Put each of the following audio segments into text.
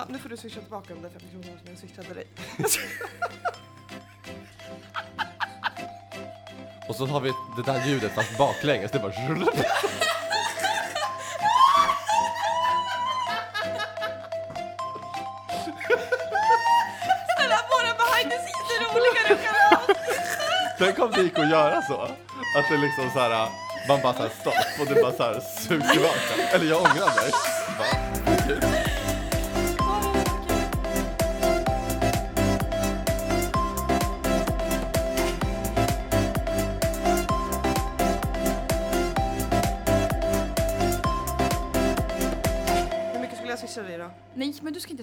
Ja, nu får du swisha tillbaka de där 50 kronorna som jag swishade dig. Och så har vi det där ljudet fast baklänges. Det är bara... Snälla våra behind the scenes är roligare än kalas! Tänk om det gick att göra så. Att det liksom så här, man bara såhär stopp och det bara såhär sugs tillbaka. Eller jag ångrar mig. Bara, okej.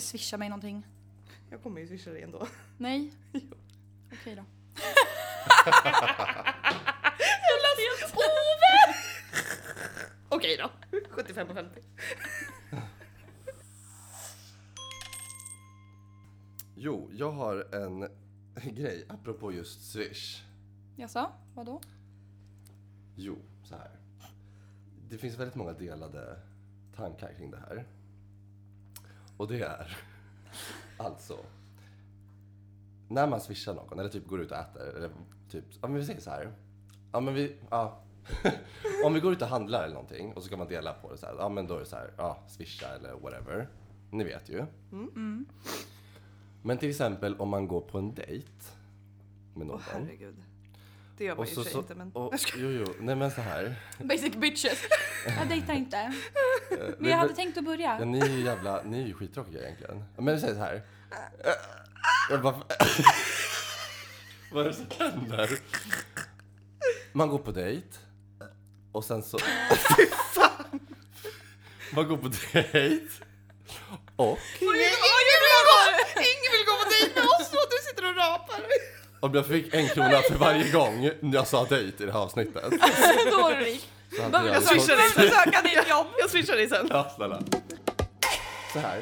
Swisha mig någonting. Jag kommer ju swisha dig ändå. Nej. Okej då. Okej då. 75 på 50. Jo, jag har en grej apropå just Swish. Jaså, vadå? Jo, så här. Det finns väldigt många delade tankar kring det här. Och det är alltså när man swishar någon eller typ går ut och äter eller typ, ja men vi säger så här. Ja men vi, ja. Om vi går ut och handlar eller någonting och så ska man dela på det så här. Ja men då är det så här, ja swisha eller whatever. Ni vet ju. Men till exempel om man går på en dejt med Åh någon. herregud. Det gör man och ju i så, inte men... och, jo, jo, nej men så här. Basic bitches. Jag dejtar inte. Eh, Men jag hade tänkt att Ja, börja. ni är ju jävla, ni är ju skittråkiga egentligen. Ja, Men säg så här. Jag bara, vad är det som händer? Man går på dejt. Och sen så... Man går på dejt. Och Ingen vill gå på dejt med oss och du sitter och rapar! Om jag fick en krona för varje gång jag sa dejt i det här avsnittet. Då var du rik. Så hade jag jag fått- swisha dig att söka ditt jobb? Jag swishar dig sen. Ja, snälla. Så här.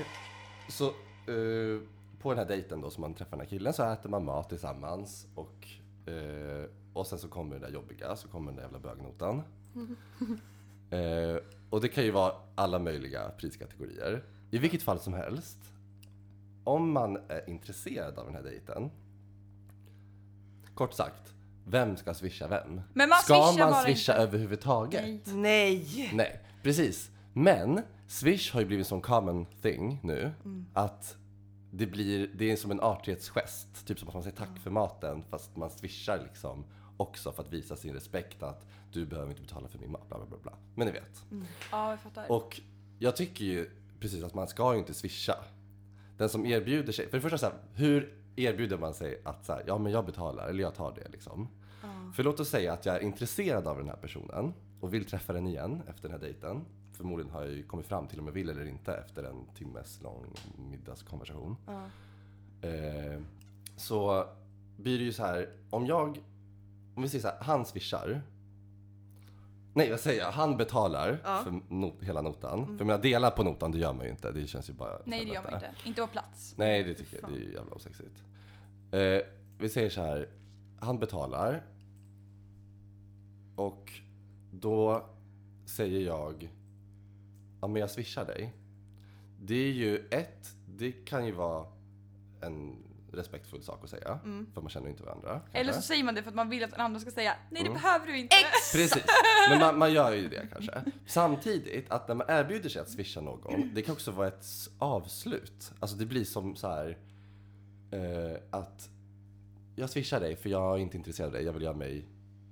Så eh, på den här dejten då som man träffar den här killen så äter man mat tillsammans och, eh, och sen så kommer det där jobbiga, så kommer den där jävla bögnotan. Eh, och det kan ju vara alla möjliga priskategorier. I vilket fall som helst, om man är intresserad av den här dejten, kort sagt, vem ska swisha vem? Men man ska swishar man bara swisha inte. överhuvudtaget? Nej. Nej! Nej, precis. Men Swish har ju blivit en sån common thing nu att det blir, det är som en artighetsgest. Typ som att man säger tack för maten fast man swishar liksom också för att visa sin respekt att du behöver inte betala för min mat, bla bla bla. bla. Men ni vet. Ja, jag fattar. Och jag tycker ju precis att man ska ju inte swisha. Den som erbjuder sig, för det första så här, hur erbjuder man sig att så här, ja men jag betalar eller jag tar det liksom. För låt oss säga att jag är intresserad av den här personen och vill träffa den igen efter den här dejten. Förmodligen har jag ju kommit fram till om jag vill eller inte efter en timmes lång middagskonversation. Eh, så blir det ju så här, om jag, om vi säger så här, han swishar. Nej, vad säger jag? Han betalar Ja. för not, hela notan. För jag menar, dela på notan, det gör man ju inte. Det känns ju bara Nej, det gör man inte. Inte på plats. Nej, det tycker jag. Det är ju jävla osexigt. Eh, vi säger så här. Han betalar. Och då säger jag. Ja, men jag swishar dig. Det är ju ett. Det kan ju vara en respektfull sak att säga. För man känner ju inte varandra. kanske. Eller så säger man det för att man vill att den andra ska säga nej Mm. det behöver du inte. Precis, men man, man gör ju det kanske. Samtidigt, att när man erbjuder sig att swisha någon, det kan också vara ett avslut. Alltså det blir som så här eh, att jag swishar dig för jag är inte intresserad av dig, jag vill göra mig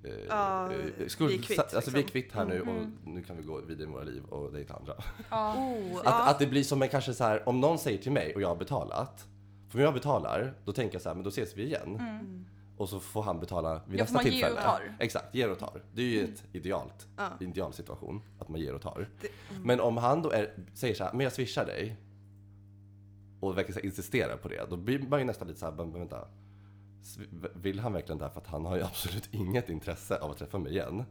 eh, Ja, eh, vi är skuld- kvitt, Alltså vi är liksom. kvitt här nu och nu kan vi gå vidare i våra liv och dejta andra. Oh, Att, att det blir som en kanske så här, om någon säger till mig och jag har betalat, för om jag betalar, då tänker jag så här, men då ses vi igen. Och så får han betala vid Ja, nästa man ger tillfälle. och tar. Exakt, ger och tar. Det är ju ett idealt, Ja. ideal situation, att man ger och tar. Det- Men om han då är, säger så här, men jag swishar dig, och verkligen insisterar på det, då blir man ju nästan lite så här, men vänta. Vill han verkligen det här? För att han har ju absolut inget intresse av att träffa mig igen.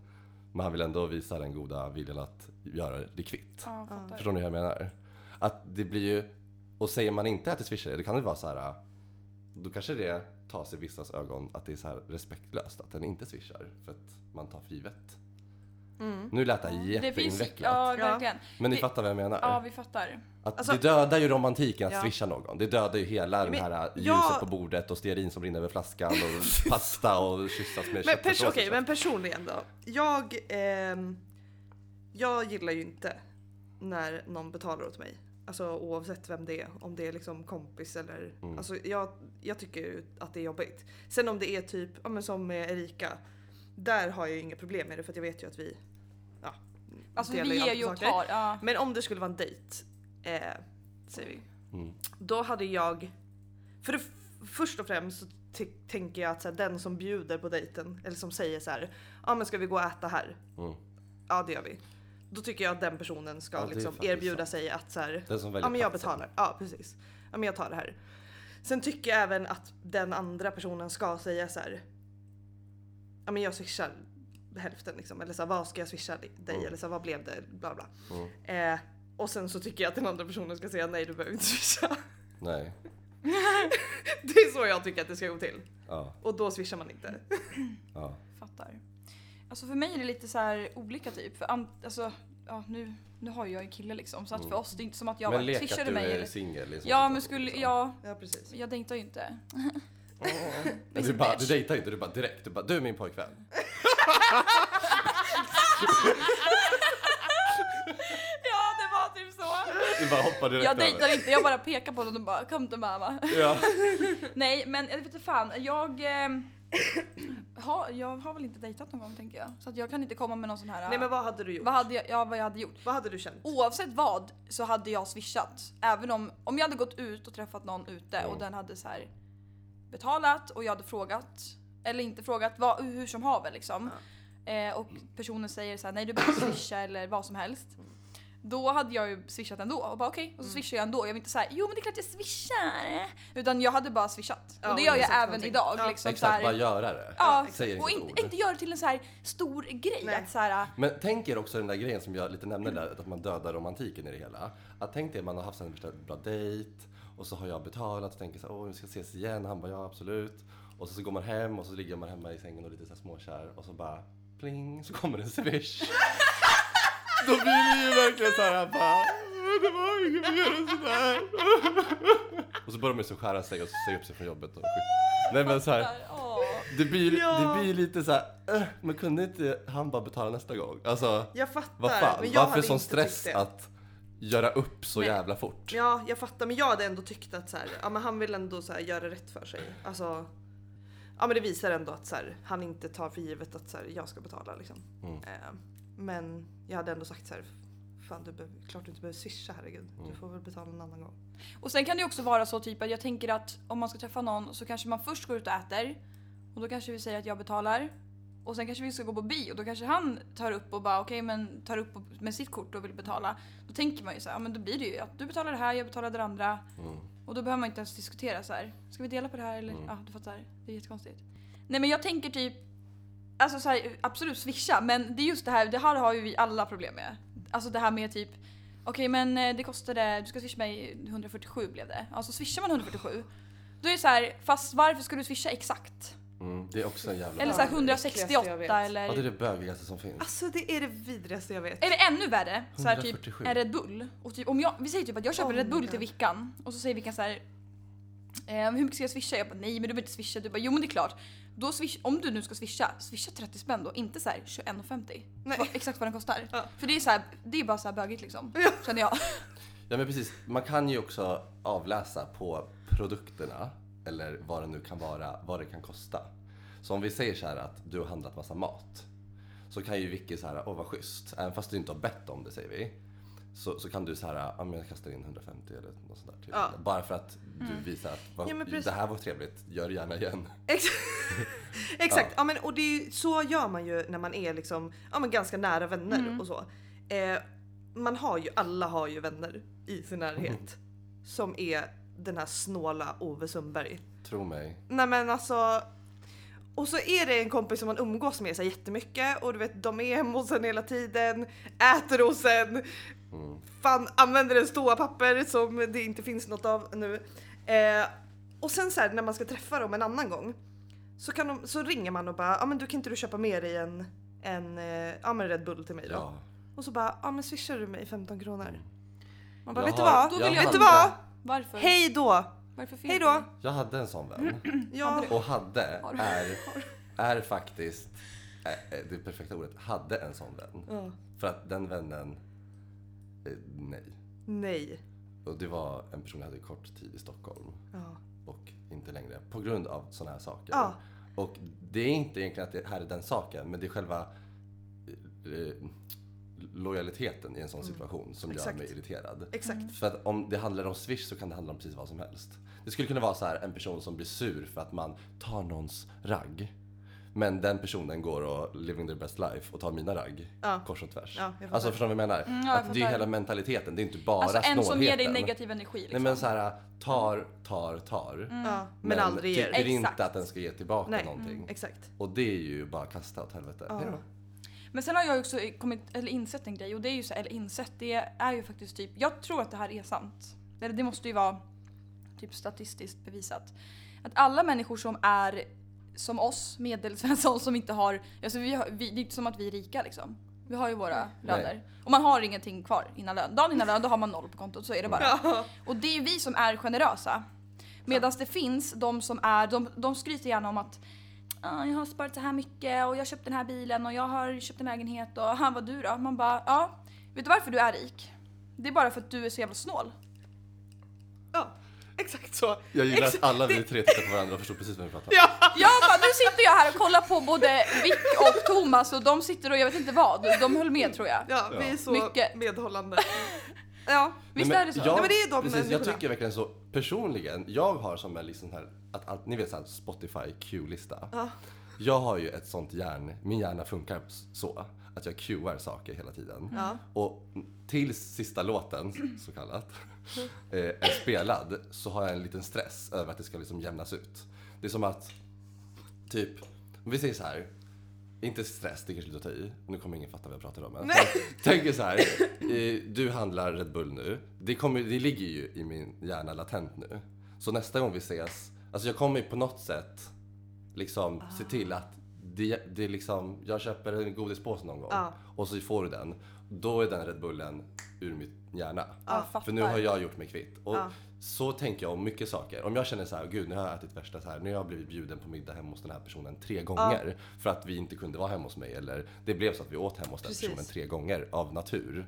Men han vill ändå visa den goda viljan att göra det kvitt. Ja. Förstår ni hur jag menar? Att det blir ju, och säger man inte att det swishar det, då kan det vara så här. Då kanske det tas i vissas ögon att det är så här respektlöst att den inte swishar för att man tar för givet. Nu lät det jätteinvecklat. ja, Ja. verkligen. Men ni det- fattar vad jag menar? Ja, vi fattar. Att Alltså- det dödar ju romantiken att Ja. swisha någon. Det dödar ju hela Men den här ljuset jag- på bordet och stearin som rinner över flaskan och pasta och kyssas med Men, pers- okej, så. men personligen då. Jag, ehm, jag gillar ju inte när någon betalar åt mig. Alltså oavsett vem det är. Om det är liksom kompis eller... Mm. Alltså jag, jag tycker att det är jobbigt. Sen om det är typ, ja, men som med Erika. Där har jag ju inga problem med det för att jag vet ju att vi... Ja, Alltså delar vi ger ju och tar. Ja. Men om det skulle vara en dejt, eh, säger vi. Mm. Då hade jag... För det, först och främst så tänker jag att så här, den som bjuder på dejten, eller som säger så här, ja men ska vi gå och äta här? Mm. Ja det gör vi. Då tycker jag att den personen ska Ja, liksom erbjuda sant. sig att så här, Den som ja men jag platsen. betalar. Ja precis. Ja men jag tar det här. Sen tycker jag även att den andra personen ska säga så här. Ja men jag swishar hälften liksom. Eller så här, vad ska jag swisha dig? Mm. Eller så här, vad blev det? Bla bla. Mm. Eh, och sen så tycker jag att den andra personen ska säga nej du behöver inte swisha. Nej. Det är så jag tycker att det ska gå till. Ja. Och då swishar man inte. ja. Fattar. Alltså för mig är det lite så här olika typ. För alltså, ja, nu, nu har ju jag en kille liksom. Så att för oss det är inte som att jag men bara lek att swishade du mig. är singel. sån ja situation, men skulle, liksom. ja. Ja precis. Jag dejtar ju inte. Du, bara, du dejtar inte, du bara direkt. Du bara, du är min pojkvän. Ja det var typ så. Du bara hoppar direkt Jag över. dejtar inte, jag bara pekar på dem och bara kom till mamma. Ja. Nej men jag vet inte fan, jag, har, jag har väl inte dejtat någon gång tänker jag. Så att jag kan inte komma med någon sån här... Nej men vad hade du gjort? vad hade jag, ja, vad jag hade gjort. Vad hade du känt? Oavsett vad så hade jag swishat. Även om, om jag hade gått ut och träffat någon ute och Mm. den hade så här betalat och jag hade frågat, eller inte frågat, vad, hur som haver liksom. Eh, och personen säger så här, nej du behöver swisha eller vad som helst. Då hade jag ju swishat ändå och bara okej, och så swishar jag ändå. Jag vill inte säga jo men det är klart jag swishar. Utan jag hade bara swishat. Ja, och det gör jag även någonting. idag. Ja. Liksom, så Exakt, här, bara göra det. Ja, Säger och inte inte, göra det till en så här stor grej. Nej. Att så här, Men tänk er också den där grejen som jag lite nämnde där, att man dödar romantiken i det hela. Att tänk dig att man har haft en bra dejt och så har jag betalat och tänker så här, åh vi ska ses igen. Han bara, ja absolut. Och så, så går man hem och så ligger man hemma i sängen och lite så här småkär och så bara pling så kommer en swish. Då blir det ju verkligen så här bara, det var inget mer än sådär. Och så börjar man så skära sig och säga upp sig från jobbet. Och, nej men så här, åh. det blir, Ja. det blir lite så här, äh, men kunde inte han bara betala nästa gång? Alltså, Jag fattar. vad fan, men jag varför sån stress att göra upp så Nej. jävla fort? Ja, jag fattar. Men jag hade ändå tyckt att så här, ja, men han vill ändå så här, göra rätt för sig. Alltså, ja, men det visar ändå att så här, han inte tar för givet att så här, jag ska betala. Liksom. Mm. Eh, men jag hade ändå sagt så här, fan du behöver, klart du inte behöver swisha herregud. Mm. Du får väl betala en annan gång. Och sen kan det också vara så typ att jag tänker att om man ska träffa någon så kanske man först går ut och äter och då kanske vi säger att jag betalar och sen kanske vi ska gå på bio då kanske han tar upp och bara okej men tar upp med sitt kort och vill betala. Då tänker man ju så här, ja men då blir det ju att du betalar det här, jag betalar det andra Mm. och då behöver man inte ens diskutera så här. Ska vi dela på det här eller? Mm. Ja du fattar. Det är jättekonstigt. Nej men jag tänker typ Alltså så här, absolut swisha men det är just det här, det här har ju vi alla problem med. Alltså det här med typ Okej men eh, det kostade, du ska swisha mig 147 blev det. Alltså swishar man 147 Då är det så här, fast varför ska du swisha exakt? Mm, det är också en jävla... Eller så här Ja, det äckligaste jag 168 vet. Ja, det är eller det bögigaste som finns. Alltså det är det vidrigaste jag vet. eller ännu värre, så här, typ 147. en Red Bull. Och typ, om jag, vi säger typ att jag köper Oh Red Bull God. till Vickan och så säger Vickan så här. Eh, hur mycket ska jag swisha? Jag bara nej men du behöver inte swisha. Du bara jo men det är klart. Då swish, om du nu ska swisha, swisha 30 spänn då, inte så här 21,50. Nej. Vad- Exakt vad den kostar. Ja. För det är så här, det är bara så här bögigt liksom. Ja. Känner jag. Ja men precis, man kan ju också avläsa på produkterna, eller vad det nu kan vara, vad det kan kosta. Så om vi säger så här att du har handlat massa mat, så kan ju Vicky så här, åh vad schysst, även fast du inte har bett om det säger vi. Så, så kan du så här, ja men jag kastar in 150 eller något sånt där. Typ. Ja. Bara för att du visar att vad, Ja, det här var trevligt, gör det gärna igen. Ex- Exakt, ja. men, och det är så gör man ju när man är liksom, ja, men ganska nära vänner och så. Eh, man har ju, alla har ju vänner i sin närhet som är den här snåla Ove Sundberg. Tro mig. Nej men alltså. Och så är det en kompis som man umgås med så här jättemycket och du vet de är hemma hos en hela tiden, äter hos en, Mm. fan använder en stora papper som det inte finns något av nu. Eh, och sen så här när man ska träffa dem en annan gång så, kan de, så ringer man och bara, ja men du kan inte du köpa med dig en, en eh, ja, men Red Bull till mig då. Ja. Och så bara, ja men swishar du mig 15 kronor? Man bara, Jag vet du har- vad? Då jag vill jag Vet du hade- vad? Varför? Hej då! Varför Hej då! Jag hade en sån vän. Ja, Och hade är, är faktiskt, är, är det perfekta ordet, hade en sån vän. ja. För att den vännen, eh, nej. Nej. Och det var en person jag hade kort tid i Stockholm Ja. och inte längre på grund av såna här saker. Ja. Och det är inte egentligen att det här är den saken, men det är själva eh, lojaliteten i en sån situation som Mm. Exakt. gör mig irriterad. Exakt. För att om det handlar om Swish så kan det handla om precis vad som helst. Det skulle kunna vara så här en person som blir sur för att man tar någons ragg. Men den personen går och living their best life och tar mina ragg Ja. kors och tvärs. Ja, alltså förstår du vad jag menar? Mm, ja, jag att det är hela mentaliteten, det är inte bara Alltså en snålheten. som ger dig negativ energi Nej liksom. men så här tar, tar, tar. Ja, men, aldrig ger. tycker Exakt. inte att den ska ge tillbaka Nej. någonting. Exakt. Och det är ju bara kasta åt helvete. Ja. Men sen har jag också kommit, eller insett en grej och det är ju så, eller insett, det är ju faktiskt typ, jag tror att det här är sant. Eller det måste ju vara typ statistiskt bevisat. Att alla människor som är som oss, medelsvensson som inte har, alltså vi har vi, det är inte som att vi är rika liksom. Vi har ju våra löner. Och man har ingenting kvar innan lön. Dagen innan lön då har man noll på kontot, så är det bara. Ja. Och det är ju vi som är generösa. Medan det finns de som är, de, de skryter gärna om att "Ah, jag har sparat så här mycket och jag har köpt den här bilen och jag har köpt en lägenhet och han vad du då? Man bara ja, vet du varför du är rik? Det är bara för att du är så jävla snål. ja. Exakt så. Jag gillar Ex- att alla vi tre tittar på varandra och förstår precis vad vi pratar om. Ja. Jag bara, nu sitter jag här och kollar på både Vic och Thomas och de sitter och jag vet inte vad, de höll med tror jag. Ja, vi är så Mycket. medhållande. Ja. Visst Nej, är det så? Jag, Nej, men det är de precis, jag tycker verkligen så. Personligen, jag har som en liksom här, att, allt, ni vet så här Spotify Q-lista. Ja. Jag har ju ett sånt hjärn, min hjärna funkar så. Att jag cuear saker hela tiden. Ja. Och tills sista låten, så kallat, eh, är spelad så har jag en liten stress över att det ska liksom jämnas ut. Det är som att, typ, vi säger så här. Inte stress, det kanske är lite att ta i. Nu kommer ingen fatta vad jag pratar om. Men tänk så här. eh, Du handlar Red Bull nu. Det, kommer, det ligger ju i min hjärna latent nu. Så nästa gång vi ses, alltså jag kommer på något sätt liksom se till att det, det är liksom, jag köper en godispåse någon gång Ja. och så får du den. Då är den Red Bullen ur mitt hjärna. Ja, För nu har jag gjort mig kvitt. Och Ja. så tänker jag om mycket saker. Om jag känner så här, gud nu har jag ätit värsta så här, nu har jag blivit bjuden på middag hemma hos den här personen tre gånger. För att vi inte kunde vara hemma hos mig. Eller det blev så att vi åt hemma hos den Precis. personen tre gånger av natur.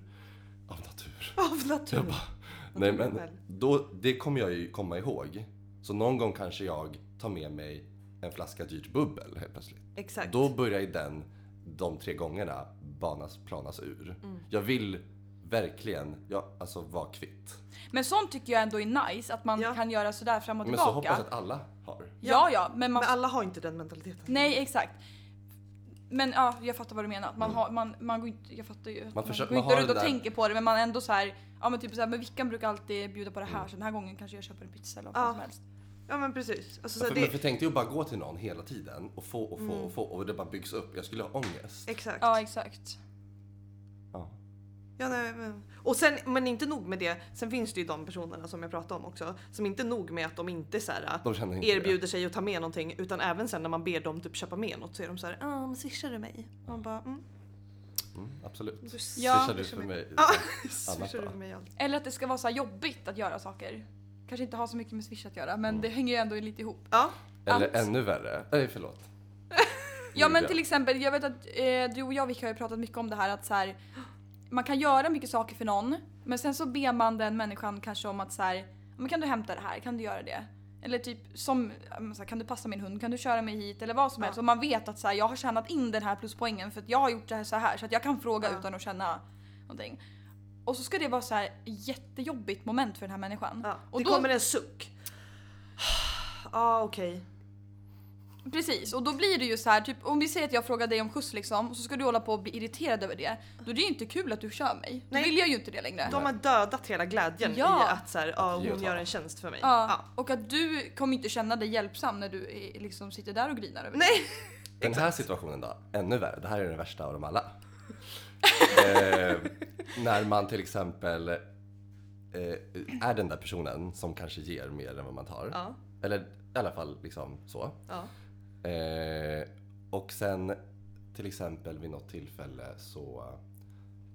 Av natur. Av natur. Jag bara, nej men då, det kommer jag ju komma ihåg. Så någon gång kanske jag tar med mig en flaska dyrt bubbel helt plötsligt. Exakt. Då börjar ju den, de tre gångerna, banas, planas ur. Jag vill verkligen, jag, alltså vara kvitt. Men sånt tycker jag ändå är nice, att man Ja. kan göra sådär fram och Men så tillbaka. hoppas jag att alla har. Ja, ja, men man Men alla har inte den mentaliteten. Nej exakt. Men ja, jag fattar vad du menar. Man, har, man, man går inte, jag fattar ju. att Man, försöker- går man inte runt och tänker på det men man är ändå så här, ja men typ så här, men Vickan brukar alltid bjuda på det här så den här gången kanske jag köper en pizza eller vad Ja. som helst. Ja men precis. Alltså, så för, det, Men för tänk dig att bara gå till någon hela tiden och få och få och få och det bara byggs upp. Jag skulle ha ångest. Exakt. Ja exakt. Ja. Ja, nej, men. Och sen, men inte nog med det, sen finns det ju de personerna som jag pratade om också, som inte nog med att de inte så här, De känner inte erbjuder sig att ta med någonting, utan även sen när man ber dem typ köpa med något så är de så här, ja men swishar du mig? Och man bara, mm, det. Mm, absolut. Ja. Swishar du för mig? Ja, swishar du för mig allt. Eller att det ska vara så här jobbigt att göra saker. Kanske inte ha så mycket med swish att göra men det hänger ju ändå lite ihop. Ja, Eller Allt. ännu värre. Nej, förlåt. Ja men till exempel, jag vet att eh, du och jag Vic har ju pratat mycket om det här att så här, man kan göra mycket saker för någon men sen så ber man den människan kanske om att så här, men kan du hämta det här, kan du göra det? Eller typ som, ja, men så här, kan du passa min hund, kan du köra mig hit eller vad som Ja. helst. Och man vet att så här, jag har tjänat in den här pluspoängen för att jag har gjort det här så här så att jag kan fråga Ja. utan att känna någonting. Och så ska det vara så här jättejobbigt moment för den här människan. ja. Och det då- kommer en suck. Ja okej. Precis, och då blir det ju så här, typ om vi säger att jag frågar dig om skjuts liksom, och så ska du hålla på och bli irriterad över det. Då är det ju inte kul att du kör mig. Då Nej. vill jag ju inte det längre. De har dödat hela glädjen Ja. i att så här, och hon gör en tjänst för mig. Ja, Ja. och att du kommer inte känna dig hjälpsam när du är, liksom sitter där och grinar över det. Nej! Den här situationen då, ännu värre. Det här är den värsta av dem alla. Eh, när man till exempel eh, är den där personen som kanske ger mer än vad man tar. Ja. Eller i alla fall liksom så. Ja. Eh, och sen till exempel vid något tillfälle så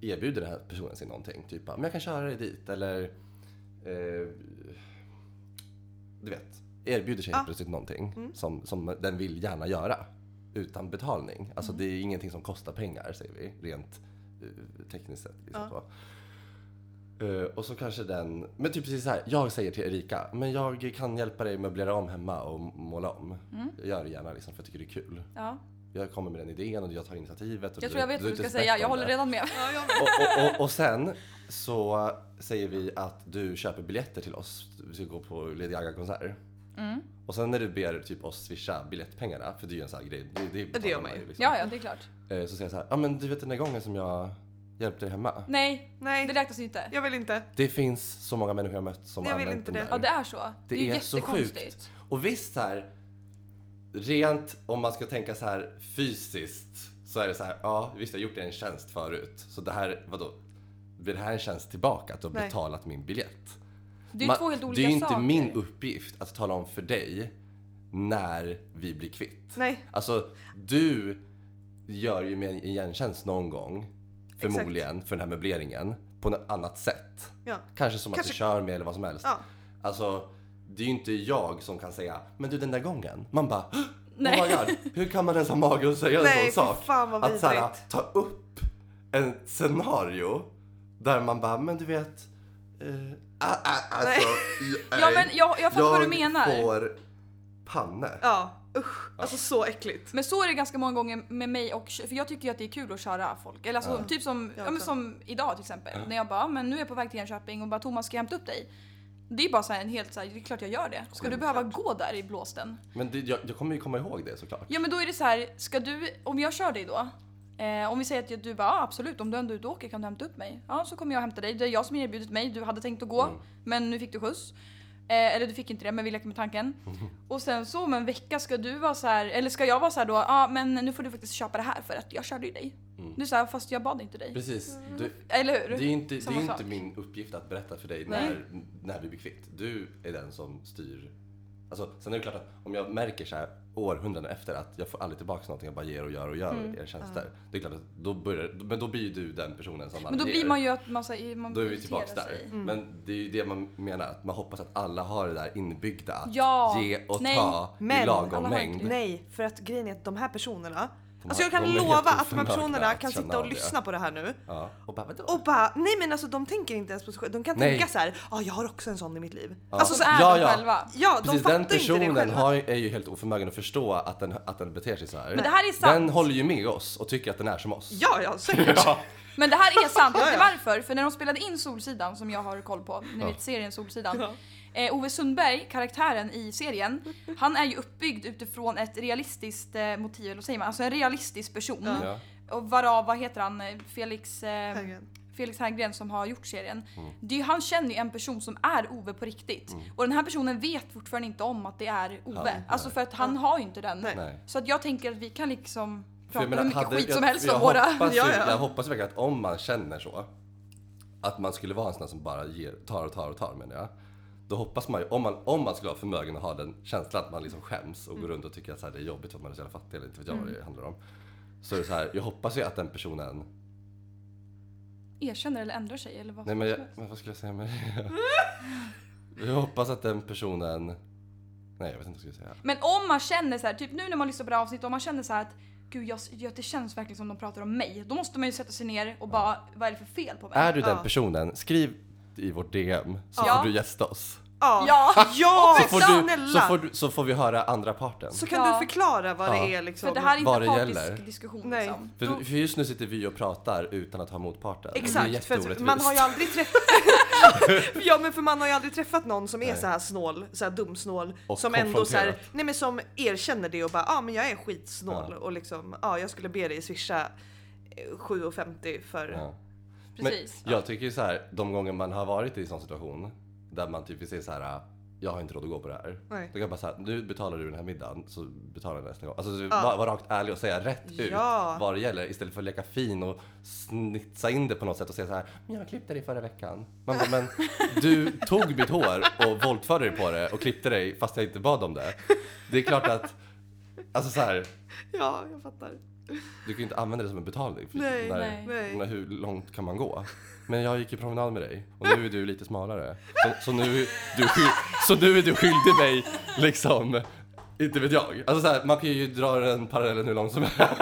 erbjuder den här personen sig någonting. Typ men jag kan köra dig dit eller eh, du vet, erbjuder sig helt plötsligt någonting som, som den vill gärna göra utan betalning. Alltså det är ingenting som kostar pengar säger vi, rent tekniskt sett. Liksom Ja. Eh, och så kanske den, men typ precis så här, jag säger till Erika, men jag kan hjälpa dig möblera om hemma och måla om. Jag gör det gärna liksom för jag tycker det är kul. Ja. Jag kommer med den idén och jag tar initiativet. Och Jag du- tror jag vet vad du ska säga, jag håller redan med. Ja, jag Och, och, och, och sen så säger vi att du köper biljetter till oss. Vi ska gå på Lady Gaga-konsert. Mm. Och sen när du ber typ oss swisha biljettpengarna, för det är ju en sån här grej. Det, det, betalar gör man ju. liksom. Ja, ja, det är klart. Eh, Så säger jag så här, ja men du vet den där gången som jag hjälpte dig hemma. Nej, Nej, det räknas ju inte. jag vill inte. Det finns så många människor jag mött som Jag har vill använt inte det. där. Ja, det är så. Det, Det är, är så jättekonstigt. Och visst så här, rent om man ska tänka så här fysiskt så är det så här, ja visst jag har gjort dig en tjänst förut. Så det här, vadå? Blir det här en tjänst tillbaka att du har Nej. betalat min biljett? Det är Man- två helt det olika är ju inte saker. min uppgift att tala om för dig när vi blir kvitt. Nej. Alltså, du gör ju mig en gentjänst någon gång, förmodligen, för den här möbleringen, på något annat sätt. Ja. Kanske som att Kanske- du kör med eller vad som helst. Ja. Alltså, det är ju inte jag som kan säga, men du den där gången. Man bara, oh Nej. my god, hur kan man ens ha mage att säga Nej, en sån sak? fan vad att såhär, ta upp en scenario där man bara, men du vet, eh, ah, ah, alltså, Ja, men jag, jag fattar vad du menar. får panne. Ja, usch. Alltså så äckligt. Men så är det ganska många gånger med mig och för jag tycker ju att det är kul att köra folk. Eller alltså, Ja. typ som, ja, men som idag till exempel. När jag bara, "Ja, men nu är jag på väg till Enköping och bara Thomas ska jag hämta upp dig? Det är bara så här en helt så här, det är klart jag gör det. Ska du behöva gå där i blåsten? Men det, jag, jag kommer ju komma ihåg det såklart. Ja men då är det så här, ska du, om jag kör dig då? Eh, om vi säger att du bara, ja absolut om du ändå är ute och åker kan du hämta upp mig. Ja så kommer jag hämta dig, det är jag som erbjudit mig, du hade tänkt att gå men nu fick du skjuts. Eh, eller du fick inte det men vi leker med tanken. Och sen så om en vecka ska du vara så här, eller ska jag vara så här då, ja men nu får du faktiskt köpa det här för att jag körde ju dig. Du är så här, fast jag bad inte dig. Precis. Du, Eller hur? det är inte, det är inte min uppgift att berätta för dig Nej. när, när vi blir kvitt. Du är den som styr. Alltså, sen är det klart att om jag märker så här århundraden efter att jag får aldrig tillbaka någonting, jag bara ger och gör och gör Mm. er tjänster. Det är klart att då börjar, men då blir ju du den personen som man Men då ger. blir man ju att man, så här, man Då är vi tillbaks där. sig. Men det är ju det man menar, att man hoppas att alla har det där inbyggda att Ja. ge och Nej. ta Men i lagom mängd. Nej, för att grejen är att de här personerna Alltså jag kan lova att de här personerna kan sitta och lyssna på det här nu Ja. Och bara, vadå? och bara, nej men alltså de tänker inte ens på sig själva. De kan Nej. tänka så här, ja jag har också en sån i mitt liv. Ja. Alltså så, är Ja, de ja. själva. ja, de Precis, fattar den inte det personen själva. har, är ju helt oförmögen att förstå att den, att den beter sig så här. Men det här är sant. Den håller ju med oss och tycker att den är som oss. Ja, ja säkert. Ja. Men det här är sant, vet Ja, ni ja. varför? För när de spelade in Solsidan, som jag har koll på, ni Ja. vet serien Solsidan. Ja. Eh, Ove Sundberg, karaktären i serien, han är ju uppbyggd utifrån ett realistiskt eh, motiv, eller säger man? Alltså en realistisk person. Ja. Ja. Och varav, vad heter han, Eh, Felix, eh. Felix Herngren som har gjort serien. Mm. Det är han känner ju en person som är Ove på riktigt. Och den här personen vet fortfarande inte om att det är Ove. Han- alltså nej. för att han har ju inte den. Nej. Så att jag tänker att vi kan liksom prata hur mycket hade- skit jag- som helst jag om våra... Hoppas ju, Ja, ja. Jag hoppas verkligen att om man känner så, att man skulle vara en sån som bara ger, tar och tar och tar menar jag. Då hoppas man ju, om man, om man skulle vara förmögen att ha den känslan att man liksom skäms och går Mm. runt och tycker att så här, det är jobbigt att man är så jävla fattig eller inte vet jag vad det handlar om. Så är det så här, jag hoppas ju att den personen, erkänner eller ändrar sig eller vad nej men, jag, men vad skulle jag säga med det? Jag hoppas att den personen, nej jag vet inte vad jag skulle säga. Men om man känner så här, typ nu när man lyssnar på det här avsnittet, om man känner så här att Gud, jag, jag, det känns verkligen som de pratar om mig. Då måste man ju sätta sig ner och bara, vad är det för fel på mig? Är du den personen, skriv i vårt DM så Ja. får du gästa oss. Ja, Ja! ja Så får, du, snälla! så, får du, så får vi höra andra parten. Så kan Ja. du förklara vad Ja. det är liksom. För det här är inte Vad en det partisk gäller. diskussion Nej. liksom. För, för just nu sitter vi och pratar utan att ha motparten. Det är Exakt, för jätteorättvist. att man har ju aldrig träffat... ja men för man har ju aldrig träffat någon som är Nej. så här snål, så här dumsnål. Och som ändå så här, konfronterat. nej men som erkänner det och bara ja ah, men jag är skitsnål Ja. och liksom ja ah, jag skulle be dig swisha eh, 7,50 för... Ja. Precis. Men jag tycker ju så här, de gånger man har varit i en sån situation där man typ vill säga så här, jag har inte råd att gå på det här. Nej. Då kan jag bara säga, nu betalar du den här middagen så betalar jag nästa gång. Alltså så Ja. var, var rakt ärlig och säga rätt ut Ja. vad det gäller istället för att leka fin och snitsa in det på något sätt och säga så här, men jag klippte dig förra veckan. Man bara, men du tog mitt hår och våldförde dig på det och klippte dig fast jag inte bad om det. Det är klart att, alltså så här, Ja, jag fattar. Du kan ju inte använda det som en betalning. För Nej, när, nej. Nej. när, hur långt kan man gå? Men jag gick ju promenad med dig och nu är du lite smalare. Så, så, nu, du, skyld, så nu är du skyldig mig liksom, inte vet jag. Alltså så här, man kan ju dra den parallellen hur långt som helst.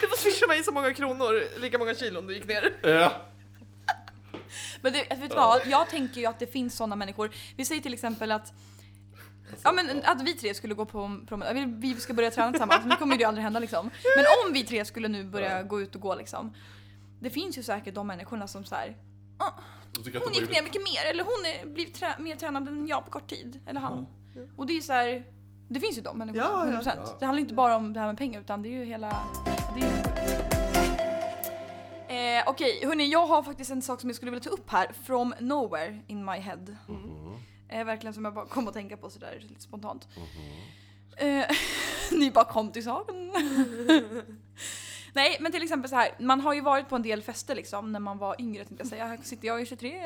Du får swisha mig så många kronor, lika många kilon du gick ner. Ja. Men det, vet du vad? Jag tänker ju att det finns sådana människor. Vi säger till exempel att Ja men att vi tre skulle gå på promenad, vi ska börja träna tillsammans, nu kommer det ju aldrig hända liksom. Men om vi tre skulle nu börja gå ut och gå liksom. Det finns ju säkert de människorna som så här. "Ah, hon gick ner mycket mer, eller hon är trä mer tränad än jag på kort tid. Eller han. Och det är så här. Det finns ju de människorna, Ja, ja. 100%. Ja. Det handlar inte bara om det här med pengar utan det är ju hela... Det är ju... Eh, Okej, hörni, jag har faktiskt en sak som jag skulle vilja ta upp här. From nowhere in my head. Mhm. Eh, verkligen som jag bara kom att tänka på sådär lite spontant. Mhm. Eh, ni bara kom till saken. Nej, men till exempel så här. Man har ju varit på en del fester liksom när man var yngre tänkte jag säga. Här sitter jag i 23.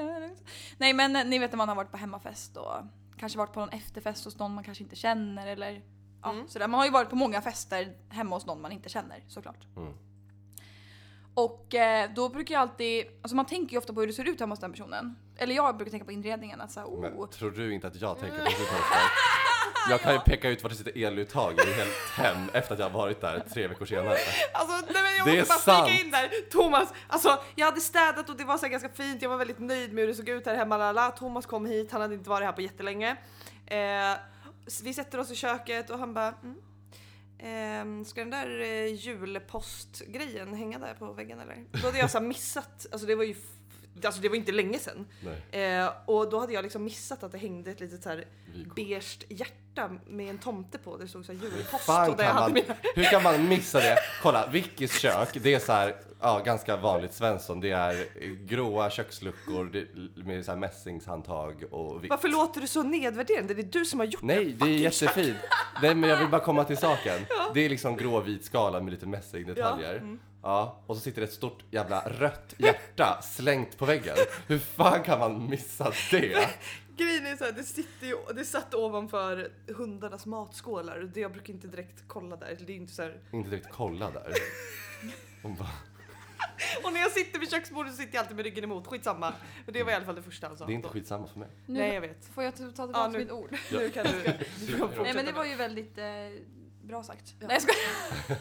Nej, men ni vet när man har varit på hemmafest och kanske varit på någon efterfest hos någon man kanske inte känner eller ja, Mm. sådär. Man har ju varit på många fester hemma hos någon man inte känner såklart. Mm. Och eh, då brukar jag alltid, alltså man tänker ju ofta på hur det ser ut hemma hos den personen. Eller jag brukar tänka på inredningen, att såhär, oh. Men tror du inte att jag tänker på konstigt? Jag kan ju peka ut var det sitter eluttag i helt hem efter att jag har varit där tre veckor senare. Alltså nej men jag Det måste bara sant. flika in där. Thomas, alltså jag hade städat och det var så ganska fint. Jag var väldigt nöjd med hur det såg ut här hemma. Lala. Thomas kom hit, han hade inte varit här på jättelänge. Eh, vi sätter oss i köket och han bara mm. Ehm, ska den där eh, julpostgrejen hänga där på väggen eller? Då hade jag så här missat, alltså det var ju Alltså det var inte länge sedan. Eh, och då hade jag liksom missat att det hängde ett litet så här vykort. beige hjärta med en tomte på. Det stod så här Hur julpost och där jag hade man, mina... hur kan man missa det? Kolla, Vickys kök, det är så här, ja, ganska vanligt Svensson. Det är gråa köksluckor det- med så här mässingshandtag och vitt. Varför låter du så nedvärderande? Det är du som har gjort Nej, det är jättefint. Nej, men jag vill bara komma till saken. Det är liksom grå vit skala med lite mässingdetaljer. Ja, mm. Ja, och så sitter det ett stort jävla rött hjärta slängt på väggen. Hur fan kan man missa det? Grejen är så här, det sitter ju, det satt ovanför hundarnas matskålar och det jag brukar inte direkt kolla där. Det är inte så här. Inte direkt kolla där. Och bara, Och när jag sitter vid köksbordet så sitter jag alltid med ryggen emot. Skitsamma. Men det var i alla fall det första han sa. det är inte skitsamma för mig. Nu, Nej jag vet. Får jag ta tillbaka Ja, mitt ord? Nu kan du, du kan. Nej men det var ju väldigt eh, bra sagt. Nej jag skojar.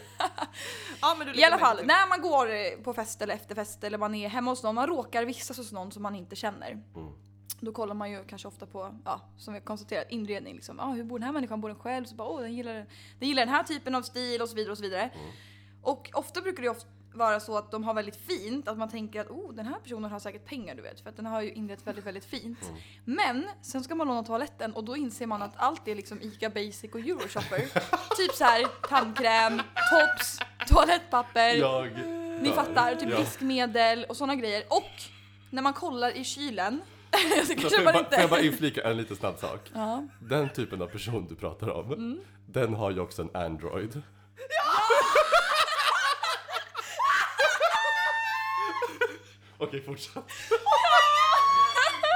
ja, men du I alla fall, när man går eh, på fest eller efterfest eller man är hemma hos någon, man råkar vistas hos någon som man inte känner. Mm. Då kollar man ju kanske ofta på, ja, som vi har konstaterat, inredning. Liksom. Ah, hur bor den här människan? Bor den själv? Så bara, oh, den, gillar, den gillar den här typen av stil och så vidare. Och så vidare. Mm. Och ofta brukar det ofta vara så att de har väldigt fint, att man tänker att oh, den här personen har säkert pengar du vet, för att den har ju inrett väldigt, väldigt fint. Mm. Men sen ska man låna toaletten och då inser man att allt är liksom ICA Basic och Euroshopper. typ så här tandkräm, tops, toalettpapper. Jag... Ni fattar, typ Ja. diskmedel och såna grejer. Och när man kollar i kylen, så Så kanske jag man bara, får jag inte... bara inflika en liten snabb sak? Ja. Den typen av person du pratar om, Mm. den har ju också en Android. Okej, fortsätt.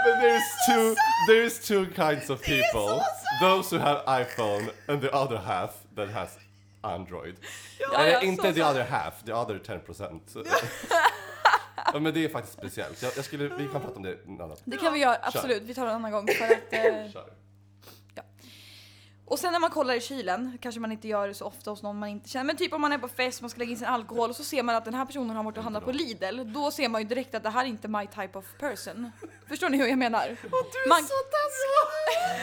But there's two, there's two kinds of people. Those who have iPhone and the other half that has Android. Ja, ja, inte så the other half, the other 10%. ja, men det är faktiskt speciellt. Jag, jag skulle, vi kan prata om det en annan Det kan vi göra, absolut. Vi tar det en annan gång. För att, eh, Kör. Och sen när man kollar i kylen, kanske man inte gör det så ofta hos någon man inte känner, men typ om man är på fest, man ska lägga in sin alkohol och så ser man att den här personen har varit och handlat på Lidl, då ser man ju direkt att det här är inte my type of person. Förstår ni hur jag menar? Du är Man- så taskig!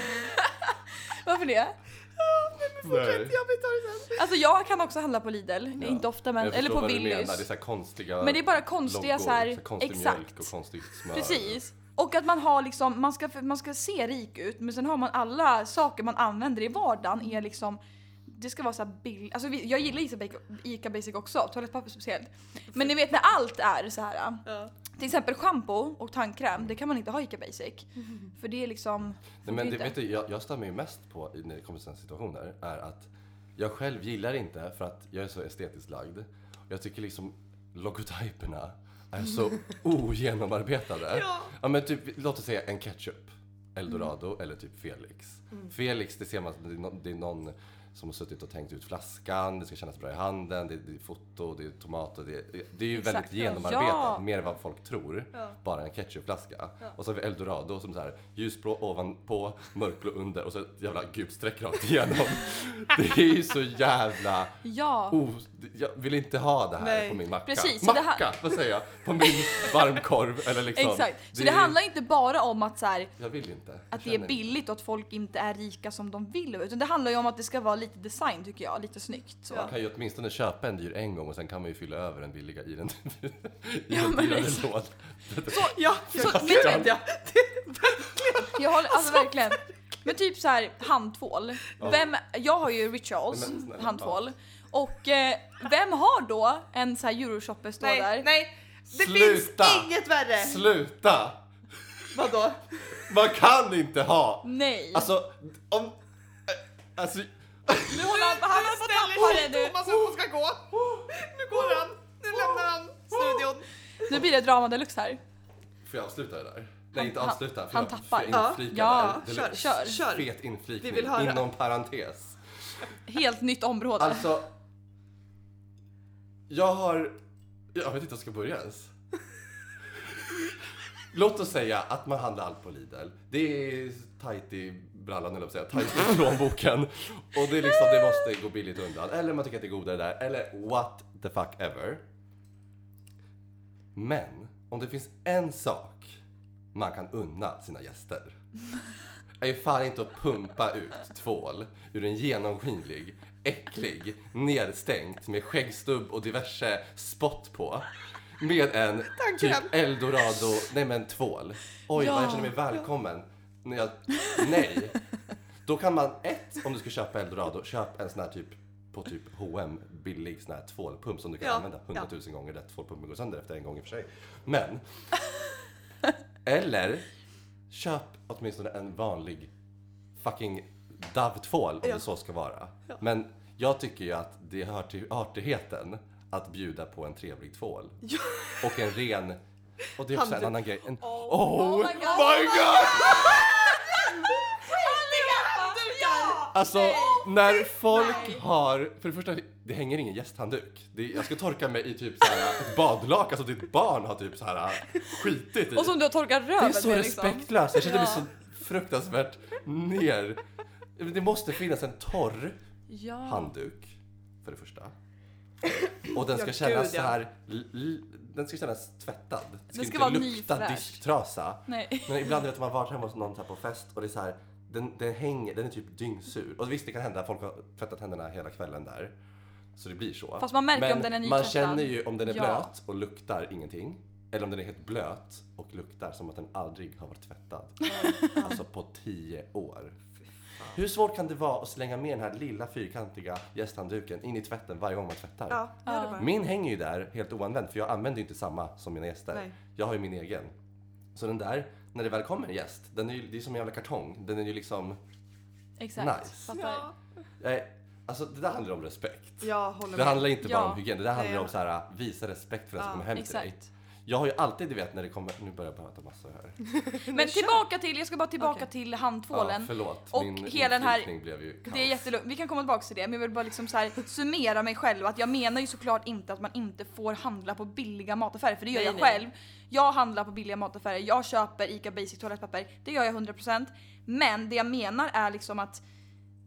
Varför det? Jag sen. Alltså jag kan också handla på Lidl, Ja. inte ofta men, eller på menar. Det är Willys. så här konstiga Men det är bara konstiga loggor, så här, så konstig exakt. mjölk och konstigt smör. Precis. Och att man har liksom, man ska, man ska se rik ut men sen har man alla saker man använder i vardagen är liksom det ska vara så här bill... Alltså vi- jag gillar Ica Basic, Ica Basic också, toalettpapper speciellt. Men ni vet när allt är så här. Ja. till exempel shampoo och tandkräm, det kan man inte ha Ica Basic. För det är liksom... Nej, men det, vet du, jag, jag stör mig mest på i- när det kommer till sådana situationer är att jag själv gillar inte för att jag är så estetiskt lagd. Jag tycker liksom logotyperna är så ogenomarbetade. Ja. Ja men typ, låt oss säga en ketchup. Eldorado eller typ Felix. Mm. Felix, det ser man att det är någon, det är någon som har suttit och tänkt ut flaskan, det ska kännas bra i handen, det är, det är foto, det är tomater, det är, det är ju Exakt. väldigt genomarbetat, Ja. mer än vad folk tror. Ja. Bara en ketchupflaska. Och så har vi eldorado som så här ljusblå ovanpå, mörkblå under och så ett jävla gult streck rakt igenom. Det är ju så jävla... Ja. Oh, jag vill inte ha det här Nej. på min macka. Precis, macka, här- vad säger jag? På min varmkorv eller liksom. Exakt. Så det, är- handlar inte bara om att så här, Jag vill inte. Jag att det är billigt och att folk inte är rika som de vill utan det handlar ju om att det ska vara lite design tycker jag, lite snyggt så. Man kan ju åtminstone köpa en dyr en gång och sen kan man ju fylla över den billiga i den, i Ja, den dyrare lådan. Ja, Så, jag men- vet jag. Jag håller, alltså verkligen. Men typ så här handtvål. Ja. Vem, jag har ju Rituals Men handtvål. Och eh, vem har då en så här euroshopper står Nej, där? nej. Det Sluta! finns inget värre. Sluta! Vadå? Man kan inte ha! Nej. Alltså, om... äh, Alltså, nu håller han, han håller på att tappa det nu. Thomas upp och ska gå. Nu går han. Nu lämnar han studion. Nu blir det drama deluxe här. får jag avsluta det där? Han- Nej, inte han- avsluta. Han jag- tappar. Inflika Ja, där? kör, kör. Fet inflikning, Vi vill höra. inom parentes. Helt nytt område. Alltså, jag har... Jag vet inte hur jag ska börja ens. Låt oss säga att man handlar allt på Lidl. Det är tajt i brallan, eller säga, tajt i plånboken. Och det är liksom, det måste gå billigt undan. Eller man tycker att det är godare där. Eller what the fuck ever. Men, om det finns en sak man kan unna sina gäster är ju fan inte att pumpa ut tvål ur en genomskinlig, äcklig, nedstängt med skäggstubb och diverse spott på. Med en typ eldorado, nej men tvål. Oj vad jag känner mig välkommen. När jag, nej. Då kan man, ett, om du ska köpa eldorado, köp en sån här typ på typ H&M billig sån här tvålpump som du kan Ja, använda ja. hundratusen gånger. Rätt tvålpumpen går sönder efter en gång i och för sig. Men, eller köp åtminstone en vanlig fucking Dove-tvål om Ja. det så ska vara. Ja. Men jag tycker ju att det hör till artigheten att bjuda på en trevlig tvål. Och en ren... Och det är också en Handduk. annan grej. En, Oh. oh, my my God. god! Ja! Alltså, när folk har... För det första, det hänger ingen gästhandduk. Det jag ska torka mig i typ så här, ett badlakan som ditt barn har typ så här skitit i. Och som du har torkat det röven är så med liksom. respektlöst. Jag känner mig Ja. så fruktansvärt ner. Det måste finnas en torr Ja. handduk, för det första. Och den ska Ja, kännas gud, så ja. här... Den ska kännas tvättad. Det ska, Den ska inte vara lukta disktrasa. Nej. Men ibland vet man varit hemma hos någon på fest och det är så här, den, den hänger, den är typ dyngsur. Och visst det kan hända, folk har tvättat händerna hela kvällen där. Så det blir så. Fast man märker Men om den är man nytvättad. känner ju om den är Ja. blöt och luktar ingenting. Eller om den är helt blöt och luktar som att den aldrig har varit tvättad. alltså på tio år. Hur svårt kan det vara att slänga med den här lilla fyrkantiga gästhandduken in i tvätten varje gång man tvättar? Ja, Ja. Min hänger ju där helt oanvänd för jag använder ju inte samma som mina gäster. Nej. Jag har ju min egen. Så den där, när det väl kommer en gäst, den är ju, det är som en jävla kartong. Den är ju liksom, Exakt. Nice. Fattar. Ja. eh, alltså det där handlar om respekt. Det handlar inte bara Ja. om hygien, det där handlar Nej, om så här, visa respekt för den som kommer hem till dig. Jag har ju alltid, du vet när det kommer, nu börjar jag prata massor här. Men tillbaka till, jag ska bara tillbaka Okej. till Ja, handtvålen. förlåt, Och min hela den här- blev ju kaos. Det är jättelugnt, vi kan komma tillbaka till det, men jag vill bara liksom så här summera mig själv att jag menar ju såklart inte att man inte får handla på billiga mataffärer, för det gör Nej, jag nej. själv. Jag handlar på billiga mataffärer, jag köper ICA Basic toalettpapper, det gör jag 100%. Men det jag menar är liksom att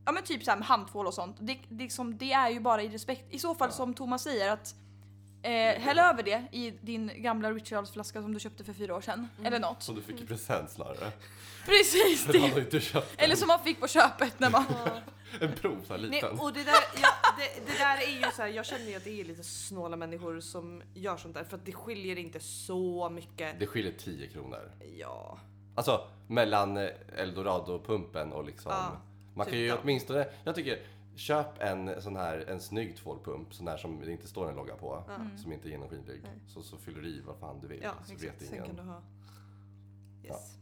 Ja men typ så här med handtvål och sånt, det, det, liksom, det är ju bara i respekt. I så fall Ja. som Thomas säger att eh, häll över det i din gamla Rituals flaska som du köpte för fyra år sedan. Eller något. Som du fick i present snarare. Precis! Har Det. ju inte köpt den. Eller som man fick på köpet när man... En prov så här Nej, liten. och det där, ja, det, det där är ju så här, jag känner ju att det är lite snåla människor som gör sånt där för att det skiljer inte så mycket. Det skiljer 10 kronor. Ja. Alltså mellan Eldorado-pumpen och liksom... Ja, man typ kan ju åtminstone... Jag tycker, köp en sån här, en snygg tvålpump, sån här som det inte står en logga på. Som inte är genomskinlig. Så, så fyller du i vad fan du vill. Ja, så exakt. vet Sen ingen. kan du ha... Yes.